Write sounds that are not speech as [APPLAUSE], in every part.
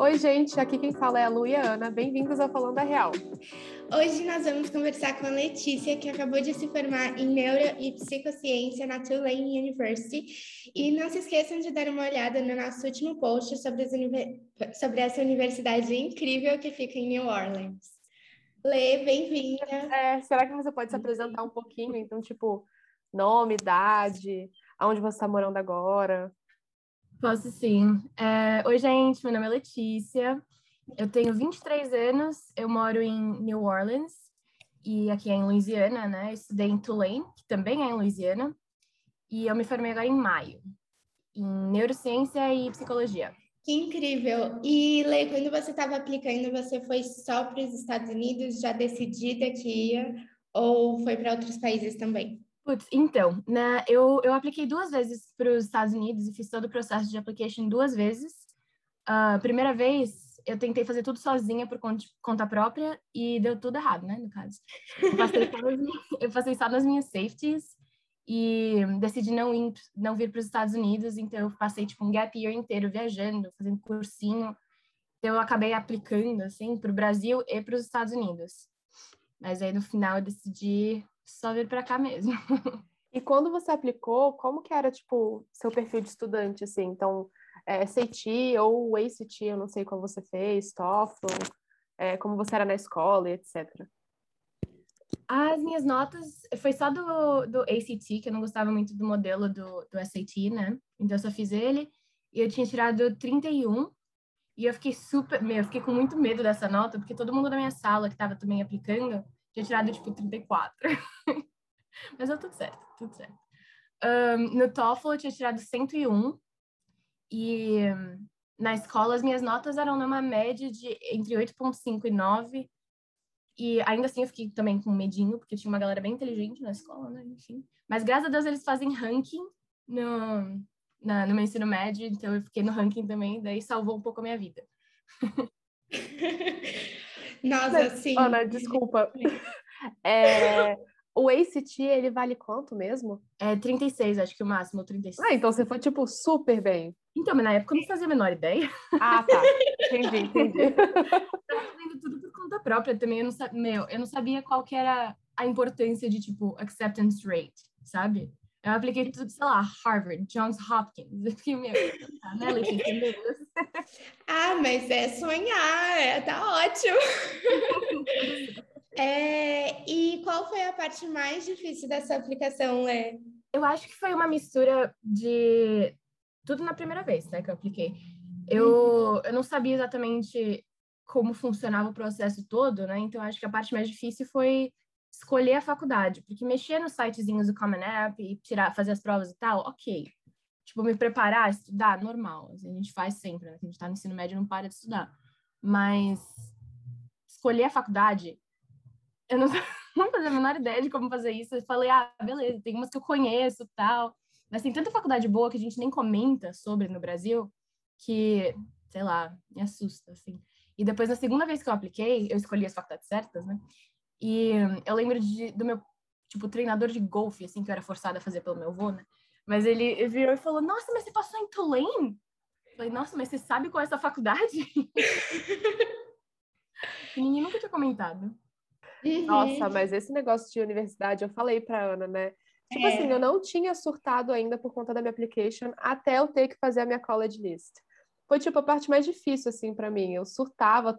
Oi, gente, aqui quem fala é a Lu e a Ana. Bem-vindos ao Falando a Real. Hoje nós vamos conversar com a Letícia, que acabou de se formar em Neuro e Psicociência na Tulane University. E não se esqueçam de dar uma olhada no nosso último post sobre, sobre essa universidade incrível que fica em New Orleans. Lê, bem-vinda. É, será que você pode se apresentar um pouquinho? Então, tipo, nome, idade, aonde você está morando agora? Posso sim. É, Oi, gente, meu nome é Letícia, eu tenho 23 anos, eu moro em New Orleans, e aqui é em Louisiana, né? Eu estudei em Tulane, que também é em Louisiana, e eu me formei agora em maio, em Neurociência e Psicologia. Que incrível! E, Lê, quando você estava aplicando, você foi só para os Estados Unidos, já decidida que ia, ou foi para outros países também? Putz, então, né, eu, eu apliquei duas vezes para os Estados Unidos e fiz todo o processo de application duas vezes. Uh, primeira vez, eu tentei fazer tudo sozinha por conta própria e deu tudo errado, né, no caso. Eu passei, todas, eu passei só nas minhas safeties e decidi não, ir, não vir para os Estados Unidos, então eu passei, tipo, um gap year inteiro viajando, fazendo cursinho. Então eu acabei aplicando, assim, para o Brasil e para os Estados Unidos. Mas aí, no final, eu decidi só vir para cá mesmo. [LAUGHS] E quando você aplicou, como que era, tipo, seu perfil de estudante, assim? Então, é, SAT ou ACT, eu não sei qual você fez, TOEFL, é, como você era na escola etc. As minhas notas, foi só do, do ACT, que eu não gostava muito do modelo do, do SAT, né? Então, eu só fiz ele. E eu tinha tirado 31. E eu fiquei super... Meu, eu fiquei com muito medo dessa nota, porque todo mundo da minha sala que estava também aplicando tinha tirado, tipo, 34. [LAUGHS] Mas deu tudo certo, tudo certo. Um, no TOEFL eu tinha tirado 101 e na escola as minhas notas eram numa média de entre 8.5 e 9 e ainda assim eu fiquei também com medinho, porque tinha uma galera bem inteligente na escola, né, enfim. Mas graças a Deus eles fazem ranking no, na, no meu ensino médio, então eu fiquei no ranking também, daí salvou um pouco a minha vida. [LAUGHS] Nossa, sim. Ana, desculpa. É, o ACT, ele vale quanto mesmo? É 36, acho que o máximo, 36. Ah, então você foi, tipo, super bem. Então, mas na época eu não fazia a menor ideia. Ah, tá. Entendi, [LAUGHS] entendi. Tava fazendo tudo por conta própria também. Eu não, sabia, meu, eu não sabia qual que era a importância de, tipo, acceptance rate, sabe? Eu apliquei tudo, sei lá, Harvard, Johns Hopkins. Eu fiquei, meu, tá, né, Letícia? [LAUGHS] ah, mas é sonhar, é, tá ótimo. [LAUGHS] é, e qual foi a parte mais difícil dessa aplicação, Lê? Eu acho que foi uma mistura de tudo na primeira vez, né, que eu apliquei. Eu, eu não sabia exatamente como funcionava o processo todo, né? Então acho que a parte mais difícil foi escolher a faculdade, porque mexer nos sitezinhos do Common App e tirar, fazer as provas e tal, ok. Tipo, me preparar, estudar, normal. Assim, a gente faz sempre, né? A gente tá no ensino médio não para de estudar. Mas escolher a faculdade, eu não, [LAUGHS] não fazia a menor ideia de como fazer isso. Eu falei, ah, beleza, tem umas que eu conheço tal. Mas tem tanta faculdade boa que a gente nem comenta sobre no Brasil que, sei lá, me assusta, assim. E depois, na segunda vez que eu apliquei, eu escolhi as faculdades certas, né? E eu lembro de, do meu, tipo, treinador de golfe, assim, que eu era forçada a fazer pelo meu avô, né? Mas ele virou e falou, nossa, mas você passou em Tulane? Eu falei, nossa, mas você sabe qual é essa faculdade? [LAUGHS] ninguém nunca tinha comentado. Uhum. Nossa, mas esse negócio de universidade, eu falei pra Ana, né? Tipo é. assim, eu não tinha surtado ainda por conta da minha application até eu ter que fazer a minha college list. Foi, tipo, a parte mais difícil, assim, para mim. Eu surtava,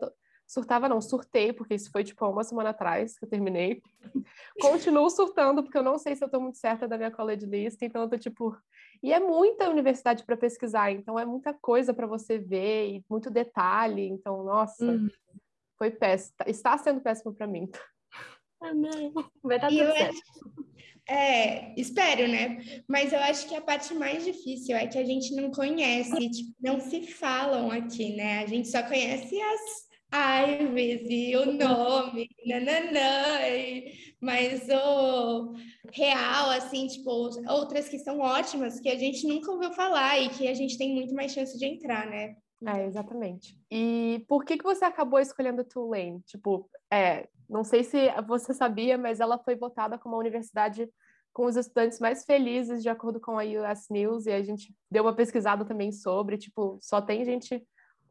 Surtava não, surtei, porque isso foi tipo uma semana atrás que eu terminei. [LAUGHS] Continuo surtando, porque eu não sei se eu estou muito certa da minha college list, então eu tô tipo. E é muita universidade para pesquisar, então é muita coisa para você ver e muito detalhe. Então, nossa, uhum. foi péssimo. Está sendo péssimo para mim. [LAUGHS] Ah, não. Vai dar tudo certo. É, espero, né? Mas eu acho que a parte mais difícil é que a gente não conhece, tipo, não se falam aqui, né? A gente só conhece as Ives e o nome, nananã, mas o real, assim, tipo, outras que são ótimas que a gente nunca ouviu falar e que a gente tem muito mais chance de entrar, né? É, exatamente. E por que que você acabou escolhendo Tulane? Tipo, é, não sei se você sabia, mas ela foi votada como a universidade com os estudantes mais felizes, de acordo com a US News, e a gente deu uma pesquisada também sobre, tipo, só tem gente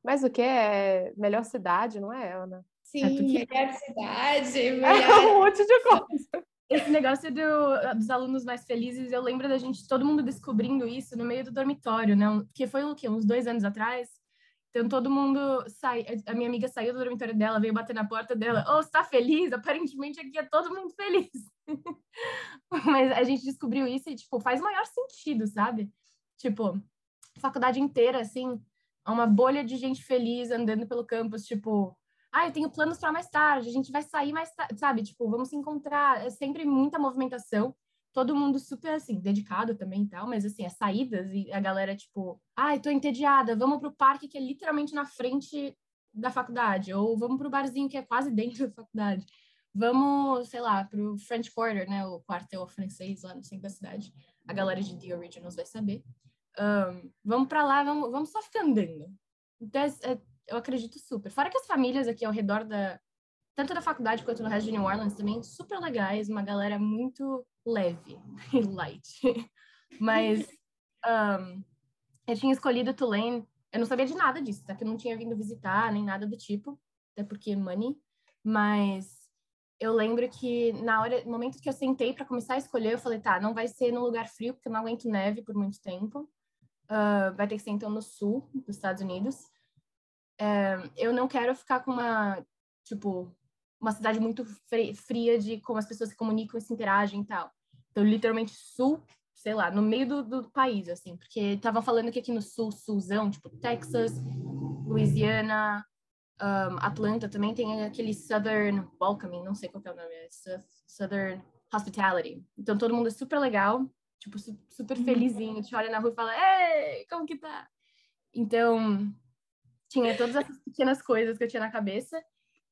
Mas o que é melhor cidade, não é, Ana? Sim, É, tu que- melhor cidade, [LAUGHS] É melhor... um monte de coisa. Esse negócio do- dos alunos mais felizes, eu lembro da gente, todo mundo descobrindo isso no meio do dormitório, né? Que foi o quê? Uns dois anos atrás. Então todo mundo sai, a minha amiga saiu do dormitório dela, veio bater na porta dela. Ô, você tá feliz? Aparentemente aqui é todo mundo feliz. [LAUGHS] Mas a gente descobriu isso e, tipo, faz maior sentido, sabe? Tipo, faculdade inteira, assim, é uma bolha de gente feliz andando pelo campus, tipo, ah, eu tenho planos para mais tarde, a gente vai sair mais tarde, sabe? Tipo, vamos se encontrar. É sempre muita movimentação. Todo mundo super, assim, dedicado também e tal, mas, assim, as saídas e a galera, tipo, ai, tô entediada, vamos pro parque que é literalmente na frente da faculdade, ou vamos pro barzinho que é quase dentro [LAUGHS] da faculdade. Vamos, sei lá, pro French Quarter, né? O quartel francês lá no centro da cidade. A galera de The Originals vai saber. Vamos para lá, vamos, vamos só ficar andando. Então, é- é- eu acredito super. Fora que as famílias aqui ao redor da. Tanto da faculdade quanto no resto de New Orleans também, super legais, uma galera muito leve [LAUGHS] e light. Mas ahn, eu tinha escolhido Tulane, eu não sabia de nada disso, tá? Que eu não tinha vindo visitar, nem nada do tipo, até porque money. Mas eu lembro que na hora, no momento que eu sentei para começar a escolher, eu falei, tá, não vai ser num lugar frio, porque eu não aguento neve por muito tempo. Ah, vai ter que ser então no sul dos Estados Unidos. É, eu não quero ficar com uma, tipo, uma cidade muito fri- fria de como as pessoas se comunicam e se interagem e tal. Então, literalmente sul, sei lá, no meio do, do país, assim, porque estavam falando que aqui no sul, sulzão, tipo Texas, Louisiana, um, Atlanta também tem aquele Southern Welcoming, não sei qual é o nome, é Sou- Southern Hospitality. Então todo mundo é super legal, tipo, su- super felizinho, te olha na rua e fala, ei, como que tá? Então, tinha todas essas pequenas coisas que eu tinha na cabeça.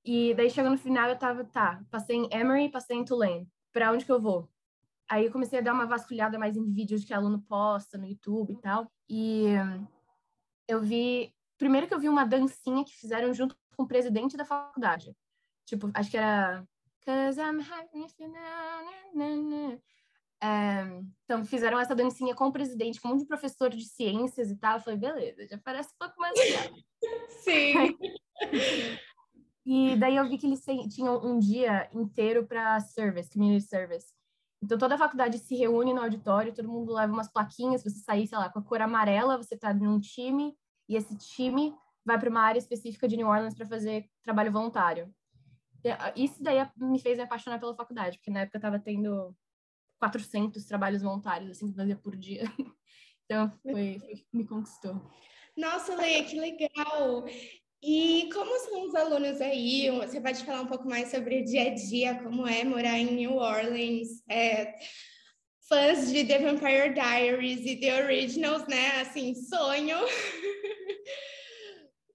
E daí chegou no final, eu tava, tá, passei em Emory, passei em Tulane. Pra onde que eu vou? Aí eu comecei a dar uma vasculhada mais em vídeos que aluno posta no YouTube e tal. E eu vi primeiro que eu vi uma dancinha que fizeram junto com o presidente da faculdade. Tipo, acho que era. Cause I'm happy know, na, na, na. É, então, fizeram essa dancinha com o presidente, com um de professor de ciências e tal. Eu falei, beleza, já parece um pouco mais legal. [LAUGHS] Sim. [LAUGHS] E daí eu vi que eles tinham um dia inteiro para service, community service. Então toda a faculdade se reúne no auditório, todo mundo leva umas plaquinhas, você sair, sei lá, com a cor amarela, você tá num time, e esse time vai para uma área específica de New Orleans para fazer trabalho voluntário. E, Isso daí me fez me apaixonar pela faculdade, porque na época eu tava tendo 400 trabalhos voluntários, assim, que fazia por dia. [LAUGHS] Então, foi, foi me conquistou. Nossa, Leia, que legal! E como são os alunos aí? Você pode falar um pouco mais sobre o dia a dia, como é morar em New Orleans? É, fãs de The Vampire Diaries e The Originals, né? Assim, sonho! [LAUGHS]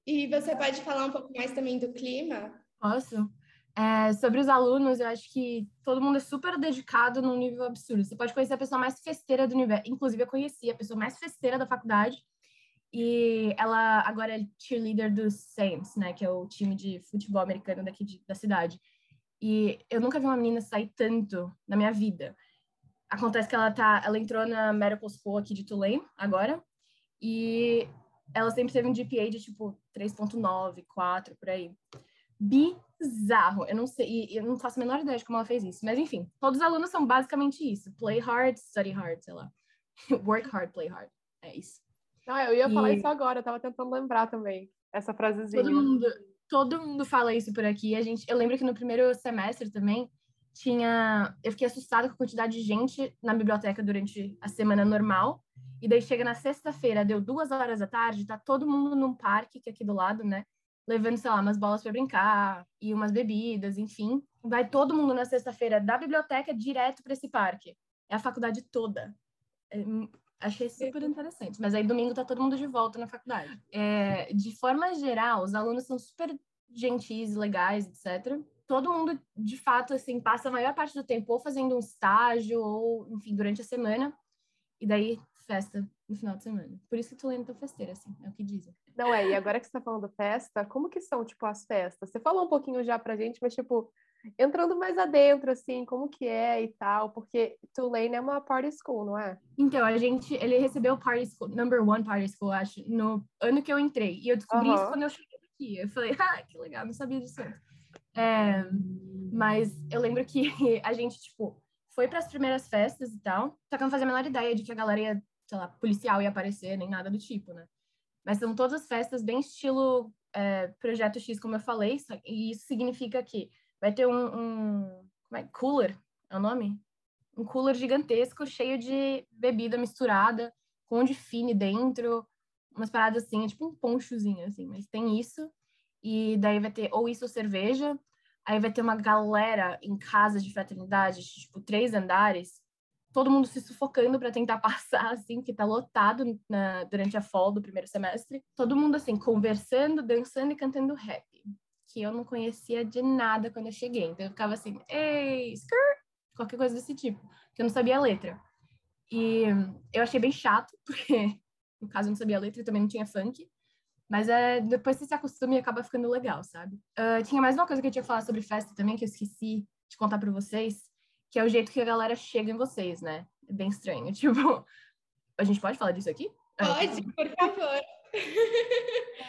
E você pode falar um pouco mais também do clima? Posso? É, sobre os alunos, eu acho que todo mundo é super dedicado num nível absurdo. Você pode conhecer a pessoa mais festeira do universo. Inclusive, eu conheci a pessoa mais festeira da faculdade. E ela agora é cheerleader dos Saints, né? Que é o time de futebol americano daqui de, da cidade. E eu nunca vi uma menina sair tanto na minha vida. Acontece que ela tá, ela entrou na Medical School aqui de Tulane agora. E ela sempre teve um GPA de tipo 3.9, 4 por aí bizarro. Eu não sei, eu não faço a menor ideia de como ela fez isso. Mas enfim, todos os alunos são basicamente isso: play hard, study hard, sei lá. [LAUGHS] Work hard, play hard. É isso. Ah, eu ia falar E- isso agora, eu tava tentando lembrar também. Essa frasezinha. Todo mundo, todo mundo fala isso por aqui. A gente, eu lembro que no primeiro semestre também tinha, eu fiquei assustada com a quantidade de gente na biblioteca durante a semana normal. E daí chega na sexta-feira, deu duas horas da tarde, tá todo mundo num parque que é aqui do lado, né? Levando, sei lá, umas bolas para brincar e umas bebidas, enfim. Vai todo mundo na sexta-feira da biblioteca direto para esse parque. É a faculdade toda. É, hum, achei super interessante. Mas aí domingo tá todo mundo de volta na faculdade. É, de forma geral, os alunos são super gentis, legais, etc. Todo mundo, de fato, assim, passa a maior parte do tempo ou fazendo um estágio ou, enfim, durante a semana. E daí, festa no final de semana. Por isso que Tulane é tão festeira, assim, é o que dizem. Não é, e agora que você tá falando festa, como que são, tipo, as festas? Você falou um pouquinho já pra gente, mas, tipo, entrando mais adentro, assim, como que é e tal, porque Tulane é uma party school, não é? Então, a gente, ele recebeu party school, number one party school, acho, no ano que eu entrei. E eu descobri uhum. isso quando eu cheguei aqui. Eu falei, [LAUGHS] ah, que legal, não sabia disso antes. É, mas eu lembro que [LAUGHS] a gente, tipo, foi para as primeiras festas e tal, só que eu não fazia a menor ideia de que a galera ia, sei lá, policial ia aparecer, nem nada do tipo, né? Mas são todas festas bem estilo é, Projeto X, como eu falei, e isso significa que vai ter um, um é? cooler, é o nome? Um cooler gigantesco cheio de bebida misturada, com um de fine dentro, umas paradas assim, é tipo um ponchozinho, assim, mas tem isso. E daí vai ter ou isso ou cerveja, aí vai ter uma galera em casas de fraternidade, tipo, três andares, todo mundo se sufocando para tentar [LAUGHS] passar, assim, que tá lotado na, durante a fall do primeiro semestre. Todo mundo, assim, conversando, dançando e cantando rap, que eu não conhecia de nada quando eu cheguei. Então eu ficava assim, ei, skirt, qualquer coisa desse tipo, que eu não sabia a letra. E eu achei bem chato, [LAUGHS] porque no caso eu não sabia a letra e também não tinha funk. Mas é, depois você se acostuma e acaba ficando legal, sabe? Uh, tinha mais uma coisa que eu tinha que falar sobre festa também, que eu esqueci de contar para vocês, que é o jeito que a galera chega em vocês, né? É bem estranho. [LAUGHS] Tipo, a gente pode falar disso aqui? É. Pode, por favor.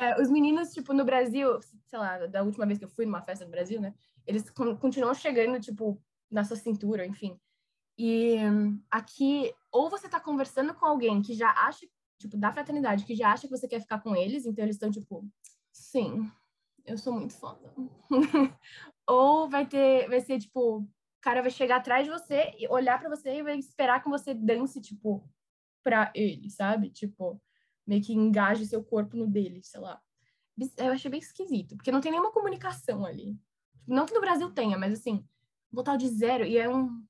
É, os meninos, tipo, no Brasil, sei lá, da última vez que eu fui numa festa no Brasil, né? Eles continuam chegando, tipo, na sua cintura, enfim. E aqui, ou você tá conversando com alguém que já acha tipo, da fraternidade, que já acha que você quer ficar com eles, então eles estão tipo, sim, eu sou muito foda. [LAUGHS] Ou vai ter, vai ser tipo, cara vai chegar atrás de você e olhar para você e vai esperar que você dance, tipo, pra ele, sabe? Tipo, meio que engaje seu corpo no dele, sei lá. Eu achei bem esquisito, porque não tem nenhuma comunicação ali. Tipo, não que no Brasil tenha, mas assim, botar de zero e é um.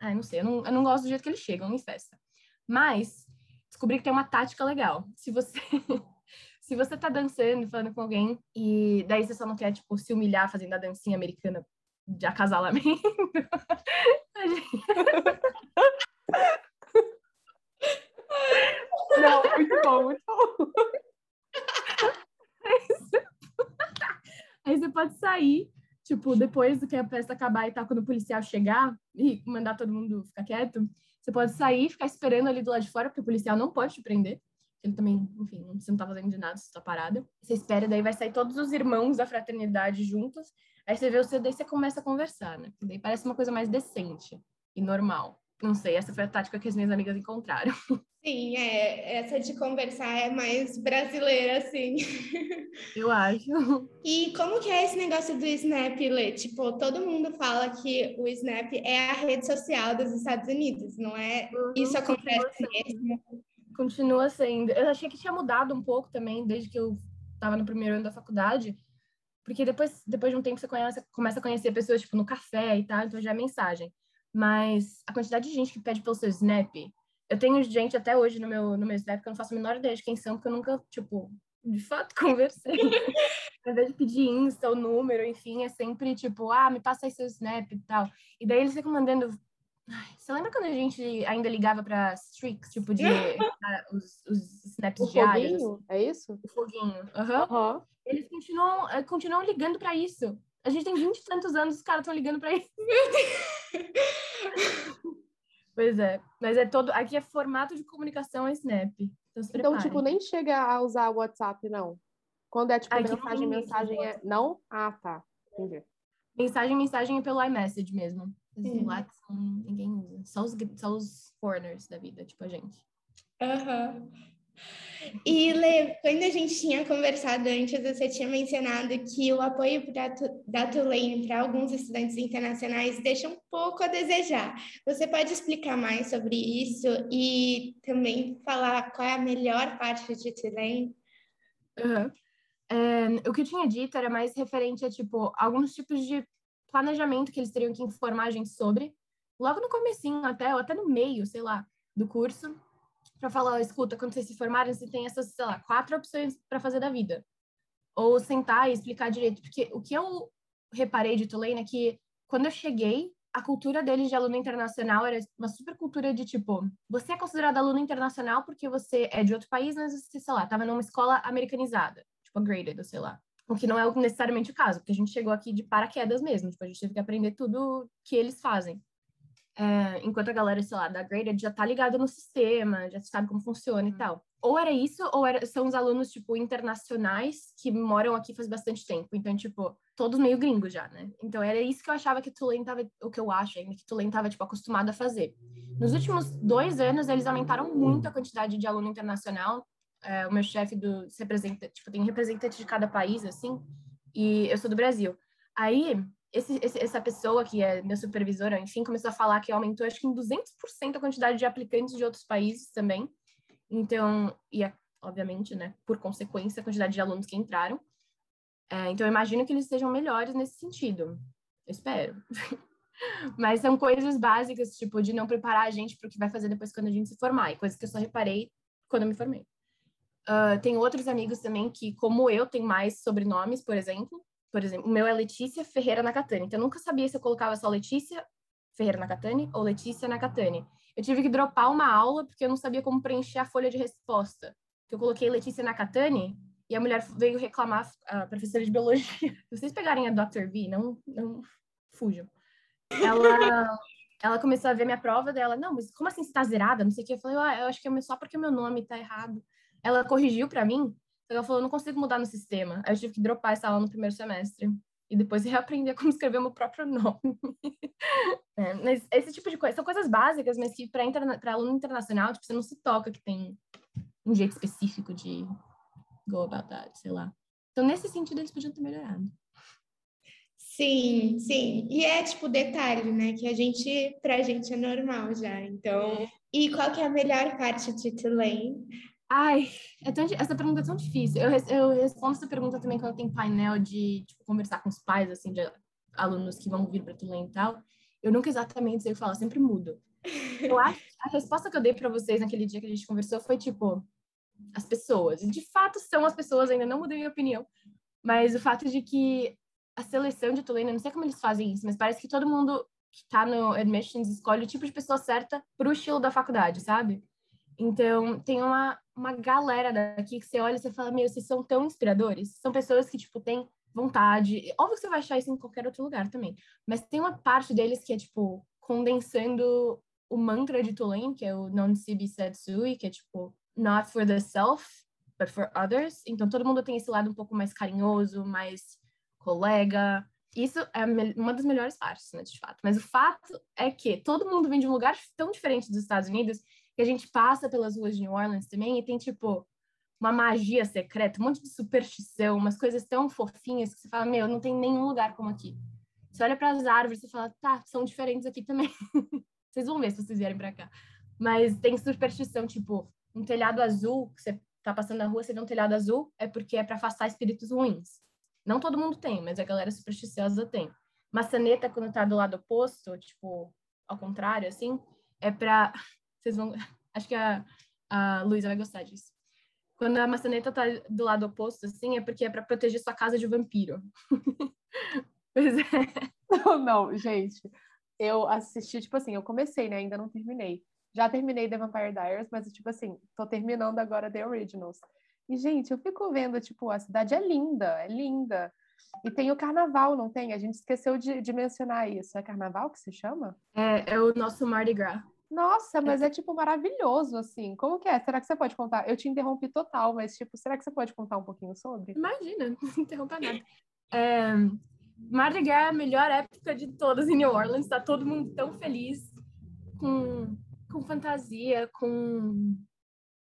Ah, não sei, eu não, eu não gosto do jeito que eles chegam em festa. Mas descobri que tem uma tática legal. Se você [LAUGHS] se você tá dançando, falando com alguém e daí você só não quer tipo se humilhar fazendo a dancinha americana de acasalamento. [LAUGHS] Não, muito bom, muito bom. [LAUGHS] Aí você pode sair, tipo, depois do que a festa acabar e tal, quando o policial chegar e mandar todo mundo ficar quieto, você pode sair, ficar esperando ali do lado de fora, porque o policial não pode te prender. Ele também, enfim, você não tá fazendo de nada, você tá parada. Você espera, daí vai sair todos os irmãos da fraternidade juntos. Aí você vê o seu, daí você começa a conversar, né? Daí parece uma coisa mais decente e normal. Não sei, essa foi a tática que as minhas amigas encontraram. [LAUGHS] Sim, é, essa de conversar é mais brasileira, assim. [LAUGHS] Eu acho. E como que é esse negócio do Snap, Lê? Tipo, todo mundo fala que o Snap é a rede social dos Estados Unidos, não é? Uhum, Isso acontece mesmo? Continua sendo. Eu achei que tinha mudado um pouco também, desde que eu estava no primeiro ano da faculdade, porque depois, depois de um tempo você conhece, começa a conhecer pessoas, tipo, no café e tal, então já é mensagem. Mas a quantidade de gente que pede pelo seu Snap eu tenho gente até hoje no meu, no meu Snap que eu não faço a menor ideia de quem são, porque eu nunca, tipo, de fato [LAUGHS] conversei. Ao invés de pedir Insta, o número, enfim, é sempre tipo, ah, me passa aí seu Snap e tal. E daí eles ficam mandando. Você lembra quando a gente ainda ligava para streaks, tipo, de [LAUGHS] os, os snaps o diários? Foguinho, é isso? O foguinho. Uhum. uhum. Eles continuam, eh, continuam ligando para isso. A gente tem vinte e tantos anos, os caras estão ligando para isso. [LAUGHS] Pois é, mas é todo. Aqui é formato de comunicação é Snap. Então, então tipo, nem chega a usar o WhatsApp, não. Quando é tipo aqui mensagem, mensagem é. Não? Ah, tá. Entendi. Mensagem, mensagem é pelo iMessage mesmo. Uhum. WhatsApp ninguém usa. Só os, só os foreigners da vida, tipo a gente. Aham. Uhum. E, Lê, quando a gente tinha conversado antes, você tinha mencionado que o apoio da, da Tulane para alguns estudantes internacionais deixa um pouco a desejar. Você pode explicar mais sobre isso e também falar qual é a melhor parte de Tulane? Uhum. É, o que eu tinha dito era mais referente a, tipo, alguns tipos de planejamento que eles teriam que informar a gente sobre, logo no comecinho até, ou até no meio, sei lá, do curso, para falar, escuta, quando vocês se formarem, você tem essas, sei lá, quatro opções para fazer da vida. Ou sentar e explicar direito. Porque o que eu reparei de Tulane é que quando eu cheguei, a cultura deles de aluno internacional era uma super cultura de tipo, você é considerado aluno internacional porque você é de outro país, mas você, sei lá, estava numa escola americanizada, tipo, graded, sei lá. O que não é necessariamente o caso, porque a gente chegou aqui de paraquedas mesmo, tipo, a gente teve que aprender tudo que eles fazem. É, enquanto a galera, sei lá, da graded já tá ligada no sistema, já sabe como funciona e uhum. tal. Ou era isso, ou era, são os alunos, tipo, internacionais que moram aqui faz bastante tempo. Então, tipo, todos meio gringos já, né? Então era isso que eu achava que Tulane tava, o que eu acho ainda, que Tulane tava, tipo, acostumado a fazer. Nos últimos dois anos, eles aumentaram muito a quantidade de aluno internacional. É, o meu chefe do se representa, tipo, tem representante de cada país, assim, e eu sou do Brasil. Aí, esse, esse, essa pessoa que é minha supervisora, enfim, começou a falar que aumentou, acho que em 200% a quantidade de aplicantes de outros países também. Então, e obviamente, né, por consequência, a quantidade de alunos que entraram. É, então, eu imagino que eles sejam melhores nesse sentido. Eu espero. [LAUGHS] Mas são coisas básicas, tipo, de não preparar a gente para o que vai fazer depois quando a gente se formar. E coisas que eu só reparei quando eu me formei. Uh, tem outros amigos também que, como eu, tem mais sobrenomes, por exemplo. Por exemplo, o meu é Letícia Ferreira Nakatani. Então, eu nunca sabia se eu colocava só Letícia Ferreira Nakatani ou Letícia Nakatani. Eu tive que dropar uma aula porque eu não sabia como preencher a folha de resposta. Eu coloquei Letícia Nakatani e a mulher veio reclamar, a professora de biologia. Se [LAUGHS] vocês pegarem a Dr. V, não, não fujam. Ela, ela começou a ver minha prova dela. Não, mas como assim você tá zerada? Não sei o que. Eu falei, ah, eu acho que é só porque meu nome tá errado. Ela corrigiu para mim. Ela falou, não consigo mudar no sistema. Aí eu tive que dropar essa aula no primeiro semestre. E depois reaprender [LAUGHS] como escrever meu próprio nome. [LAUGHS] é, mas esse tipo de coisa, são coisas básicas, mas que para interna aluno internacional, tipo, você não se toca que tem um jeito específico de go about that, sei lá. Então, nesse sentido, eles podiam ter melhorado. Sim, sim. E é tipo detalhe, né? Que a gente, pra gente é normal já. Então, e qual que é a melhor parte de Tulane? Ai, é tão, essa pergunta é tão difícil. Eu, eu respondo essa pergunta também quando tem painel de tipo, conversar com os pais, assim, de alunos que vão vir para Tulane e tal. Eu nunca exatamente sei o que falar, sempre mudo. Eu acho, a resposta que eu dei para vocês naquele dia que a gente conversou foi tipo, as pessoas. E de fato são as pessoas, ainda não mudei minha opinião. Mas o fato de que a seleção de Tulane, eu não sei como eles fazem isso, mas parece que todo mundo que tá no admissions escolhe o tipo de pessoa certa pro estilo da faculdade, sabe? Então, tem uma, uma galera daqui que você olha e você fala, meu, vocês são tão inspiradores. São pessoas que, tipo, têm vontade. Óbvio que você vai achar isso em qualquer outro lugar também. Mas tem uma parte deles que é, tipo, condensando o mantra de Tulane, que é o Non Sibi Setsui, que é, tipo, not for the self, but for others. Então, todo mundo tem esse lado um pouco mais carinhoso, mais colega. Isso é uma das melhores partes, né, de fato. Mas o fato é que todo mundo vem de um lugar tão diferente dos Estados Unidos que a gente passa pelas ruas de New Orleans também e tem, tipo, uma magia secreta, um monte de superstição, umas coisas tão fofinhas que você fala, meu, não tem nenhum lugar como aqui. Você olha para as árvores e fala, tá, são diferentes aqui também. [LAUGHS] vocês vão ver se vocês vierem para cá. Mas tem superstição, tipo, um telhado azul, que você tá passando na rua, você vê um telhado azul, é porque é para afastar espíritos ruins. Não todo mundo tem, mas a galera supersticiosa tem. Maçaneta, quando tá do lado oposto, tipo, ao contrário, assim, é para Vocês vão. [LAUGHS] Acho que a, a Luísa vai gostar disso. Quando a maçaneta tá do lado oposto, assim, é porque é para proteger sua casa de vampiro. [LAUGHS] pois é. Não, não, gente. Eu assisti, tipo assim, eu comecei, né? Ainda não terminei. Já terminei The Vampire Diaries, mas, tipo assim, tô terminando agora The Originals. E, gente, eu fico vendo, tipo, a cidade é linda, é linda. E tem o carnaval, não tem? A gente esqueceu de, de mencionar isso. É carnaval que se chama? É, é o nosso Mardi Gras. Nossa, mas é tipo maravilhoso, assim. Como que é? Será que você pode contar? Eu te interrompi total, mas tipo, será que você pode contar um pouquinho sobre? Imagina, [LAUGHS] não interrompa nada. É, Mardi Gras é a melhor época de todas em New Orleans. Tá todo mundo tão feliz, com, com fantasia, com...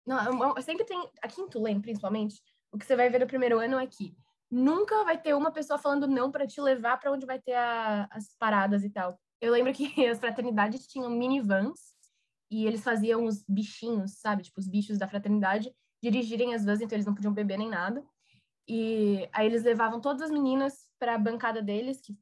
Não, sempre tem... Aqui em Tulane, principalmente, o que você vai ver no primeiro ano é que nunca vai ter uma pessoa falando não para te levar para onde vai ter a, as paradas e tal. Eu lembro que [LAUGHS] as fraternidades tinham minivans e eles faziam os bichinhos, sabe? Tipo, os bichos da fraternidade dirigirem as vans, então eles não podiam beber nem nada. E aí eles levavam todas as meninas para a bancada deles, que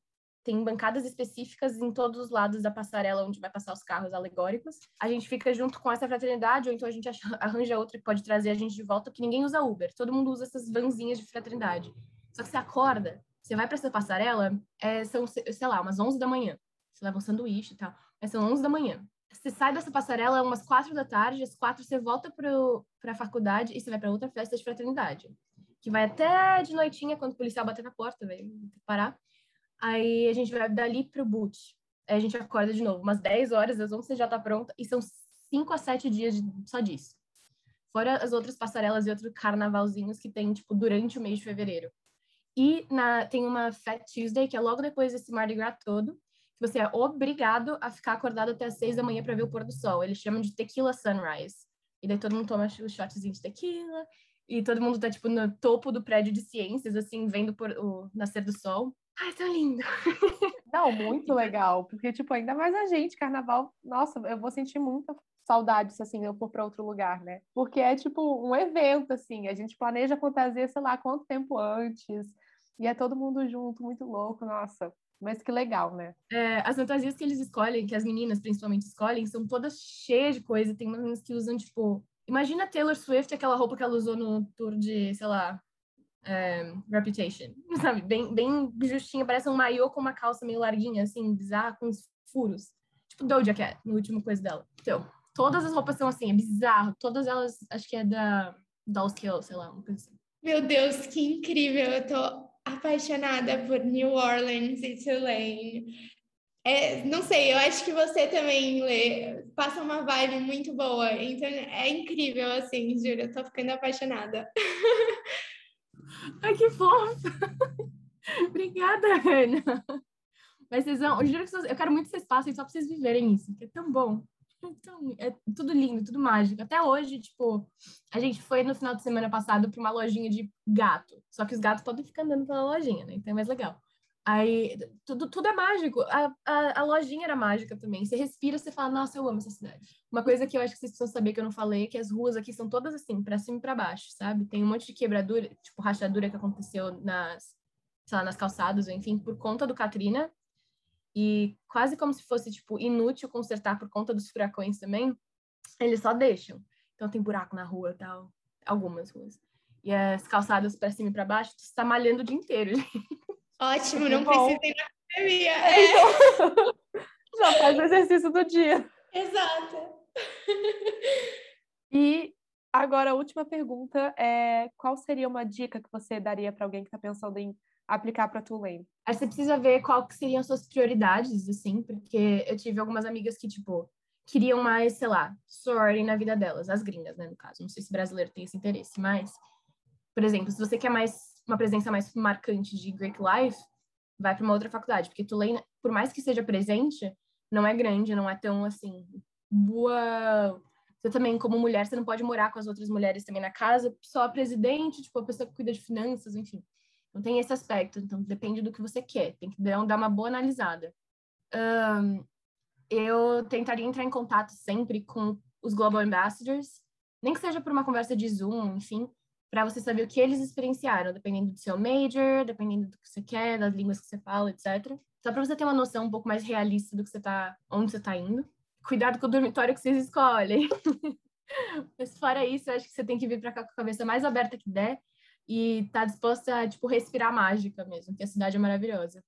tem bancadas específicas em todos os lados da passarela onde vai passar os carros alegóricos. A gente fica junto com essa fraternidade, ou então a gente [LAUGHS] arranja outra que pode trazer a gente de volta, porque ninguém usa Uber, todo mundo usa essas vanzinhas de fraternidade. Só que você acorda, você vai para essa passarela, é, são, sei lá, umas 11 da manhã. você leva um sanduíche e tal. Mas são 11 da manhã. Você sai dessa passarela umas 4 da tarde, às 4 você volta para a faculdade e você vai para outra festa de fraternidade. Que vai até de noitinha, quando o policial bater na porta, velho, parar. Aí a gente vai dali pro boot. Aí a gente acorda de novo, umas 10 horas, às 11 você já tá pronta, e são 5 a 7 dias de, só disso. Fora as outras passarelas e outros carnavalzinhos que tem, tipo, durante o mês de fevereiro. E na, tem uma Fat Tuesday, que é logo depois desse Mardi Gras todo, você é obrigado a ficar acordado até as 6 da manhã para ver o pôr do sol. Eles chamam de Tequila Sunrise. E daí todo mundo toma o shotzinho de tequila, e todo mundo tá, tipo, no topo do prédio de ciências, assim, vendo por, o nascer do sol. Ai, tão lindo! [LAUGHS] Não, muito legal, porque, tipo, ainda mais a gente, carnaval, nossa, eu vou sentir muita saudade se, assim, eu for para outro lugar, né? Porque é, tipo, um evento, assim, a gente planeja fantasia, sei lá, quanto tempo antes, e é todo mundo junto, muito louco, nossa, mas que legal, né? É, as fantasias que eles escolhem, que as meninas principalmente escolhem, são todas cheias de coisa. Tem umas que usam, tipo. Imagina Taylor Swift, aquela roupa que ela usou no tour de, sei lá, é, Reputation, [LAUGHS] sabe? Bem, bem justinha, parece um maiô com uma calça meio larguinha, assim, bizarra, com os furos. Tipo Doja Cat, no último coisa dela. Então, todas as roupas são assim, é bizarro. Todas elas, acho que é da Dolls Kill, sei lá, uma coisa assim. Meu Deus, que incrível! Eu tô apaixonada por New Orleans e Tulane. É, não sei, eu acho que você também lê, passa uma vibe muito boa. Então é incrível, assim, juro, eu tô ficando apaixonada. Ai, que fofo! [LAUGHS] Obrigada, Ana. Mas vocês vão, eu juro que vocês, eu quero muito que vocês passem só pra vocês viverem isso, que é tão bom. Então, é tudo lindo, tudo mágico. Até hoje, tipo, a gente foi no final de semana passado para uma lojinha de gato. Só que os gatos podem ficar andando pela lojinha, né? Então é mais legal. Aí, tudo, tudo é mágico. A, a, a, lojinha era mágica também. Você respira, você fala, nossa, eu amo essa cidade. Uma coisa que eu acho que vocês precisam saber que eu não falei, é que as ruas aqui são todas assim, para cima e para baixo, sabe? Tem um monte de quebradura, tipo, rachadura que aconteceu nas, sei lá, nas calçadas, enfim, por conta do Katrina. E quase como se fosse, tipo, inútil consertar por conta dos furacões também, eles só deixam. Então tem buraco na rua tal, algumas ruas. E as calçadas para cima e para baixo, tu está malhando o dia inteiro. Ótimo, não precisa ir na academia. É. Então, [LAUGHS] já faz o exercício do dia. Exato. E agora a última pergunta é qual seria uma dica que você daria para alguém que está pensando em aplicar para Tulane? Aí você precisa ver qual que seriam suas prioridades, assim, porque eu tive algumas amigas que, tipo, queriam mais, sei lá, sorority na vida delas, as gringas, né, no caso. Não sei se brasileiro tem esse interesse, mas, por exemplo, se você quer mais uma presença mais marcante de Greek Life, vai para uma outra faculdade, porque Tulane, por mais que seja presente, não é grande, não é tão, assim, boa... Você também, como mulher, você não pode morar com as outras mulheres também na casa, só a presidente, tipo, a pessoa que cuida de finanças, enfim. Não tem esse aspecto, então depende do que você quer, tem que dar uma boa analisada. Um, eu tentaria entrar em contato sempre com os Global Ambassadors, nem que seja por uma conversa de Zoom, enfim, para você saber o que eles experienciaram, dependendo do seu major, dependendo do que você quer, das línguas que você fala, etc. Só para você ter uma noção um pouco mais realista do que você tá, onde você está indo. Cuidado com o dormitório que vocês escolhem. [LAUGHS] Mas fora isso, eu acho que você tem que vir para cá com a cabeça mais aberta que der e tá disposta a, tipo, respirar mágica mesmo, que a cidade é maravilhosa.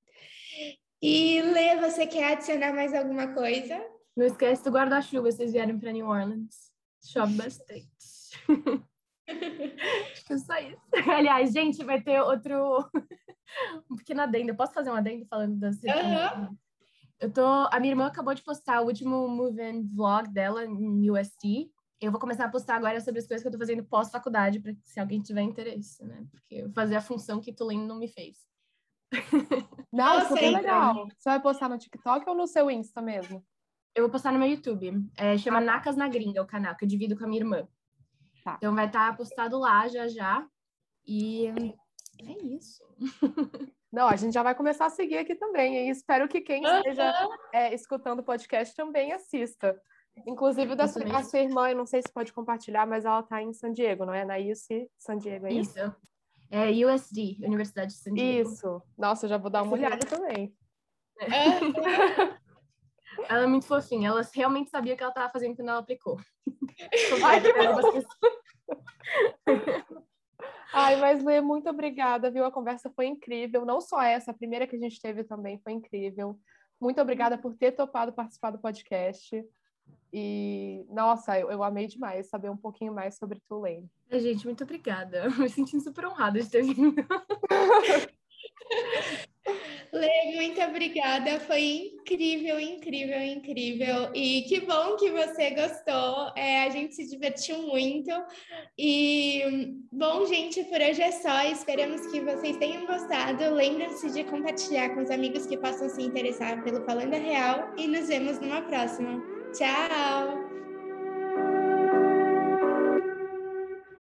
E Lê, você quer adicionar mais alguma coisa? Não esquece do guarda-chuva, vocês vierem para New Orleans. Chove bastante. [LAUGHS] Acho que é só isso. Aliás, gente, vai ter outro. [LAUGHS] um pequeno adendo. Eu posso fazer um adendo falando das. Uhum. Eu tô. A minha irmã acabou de postar o último Move Vlog dela em USD eu vou começar a postar agora sobre as coisas que eu tô fazendo pós-faculdade, para se alguém tiver interesse, né? Porque fazer a função que Tulane não me fez. [LAUGHS] Não, super sei, legal. Você vai postar no TikTok ou no seu Insta mesmo? Eu vou postar no meu YouTube. É, chama ah, tá. Nacas na Gringa, o canal, que eu divido com a minha irmã. Tá. Então vai estar tá postado lá já já. E é isso. [LAUGHS] Não, a gente já vai começar a seguir aqui também. E espero que quem esteja é, escutando o podcast também assista. Inclusive, da sua, a sua irmã, eu não sei se pode compartilhar, mas ela está em San Diego, não é? Na UC San Diego, é isso? Isso. É USD, Universidade de San Diego. Isso. Nossa, eu já vou dar uma olhada também. É. [LAUGHS] ela é muito fofinha. Ela realmente sabia o que ela estava fazendo quando ela aplicou. [LAUGHS] Ai, que Ai, mas Lê, muito obrigada, viu? A conversa foi incrível. Não só essa, a primeira que a gente teve também foi incrível. Muito obrigada por ter topado participar do podcast. E, nossa, eu, eu amei demais saber um pouquinho mais sobre Tulane. Gente, muito obrigada. Me sentindo super honrada de ter vindo. [LAUGHS] Lê, muito obrigada. Foi incrível, incrível, incrível. E que bom que você gostou. É, a gente se divertiu muito. E, bom, gente, por hoje é só. Esperamos que vocês tenham gostado. Lembrem-se de compartilhar com os amigos que possam se interessar pelo Falando Real. E nos vemos numa próxima. Tchau!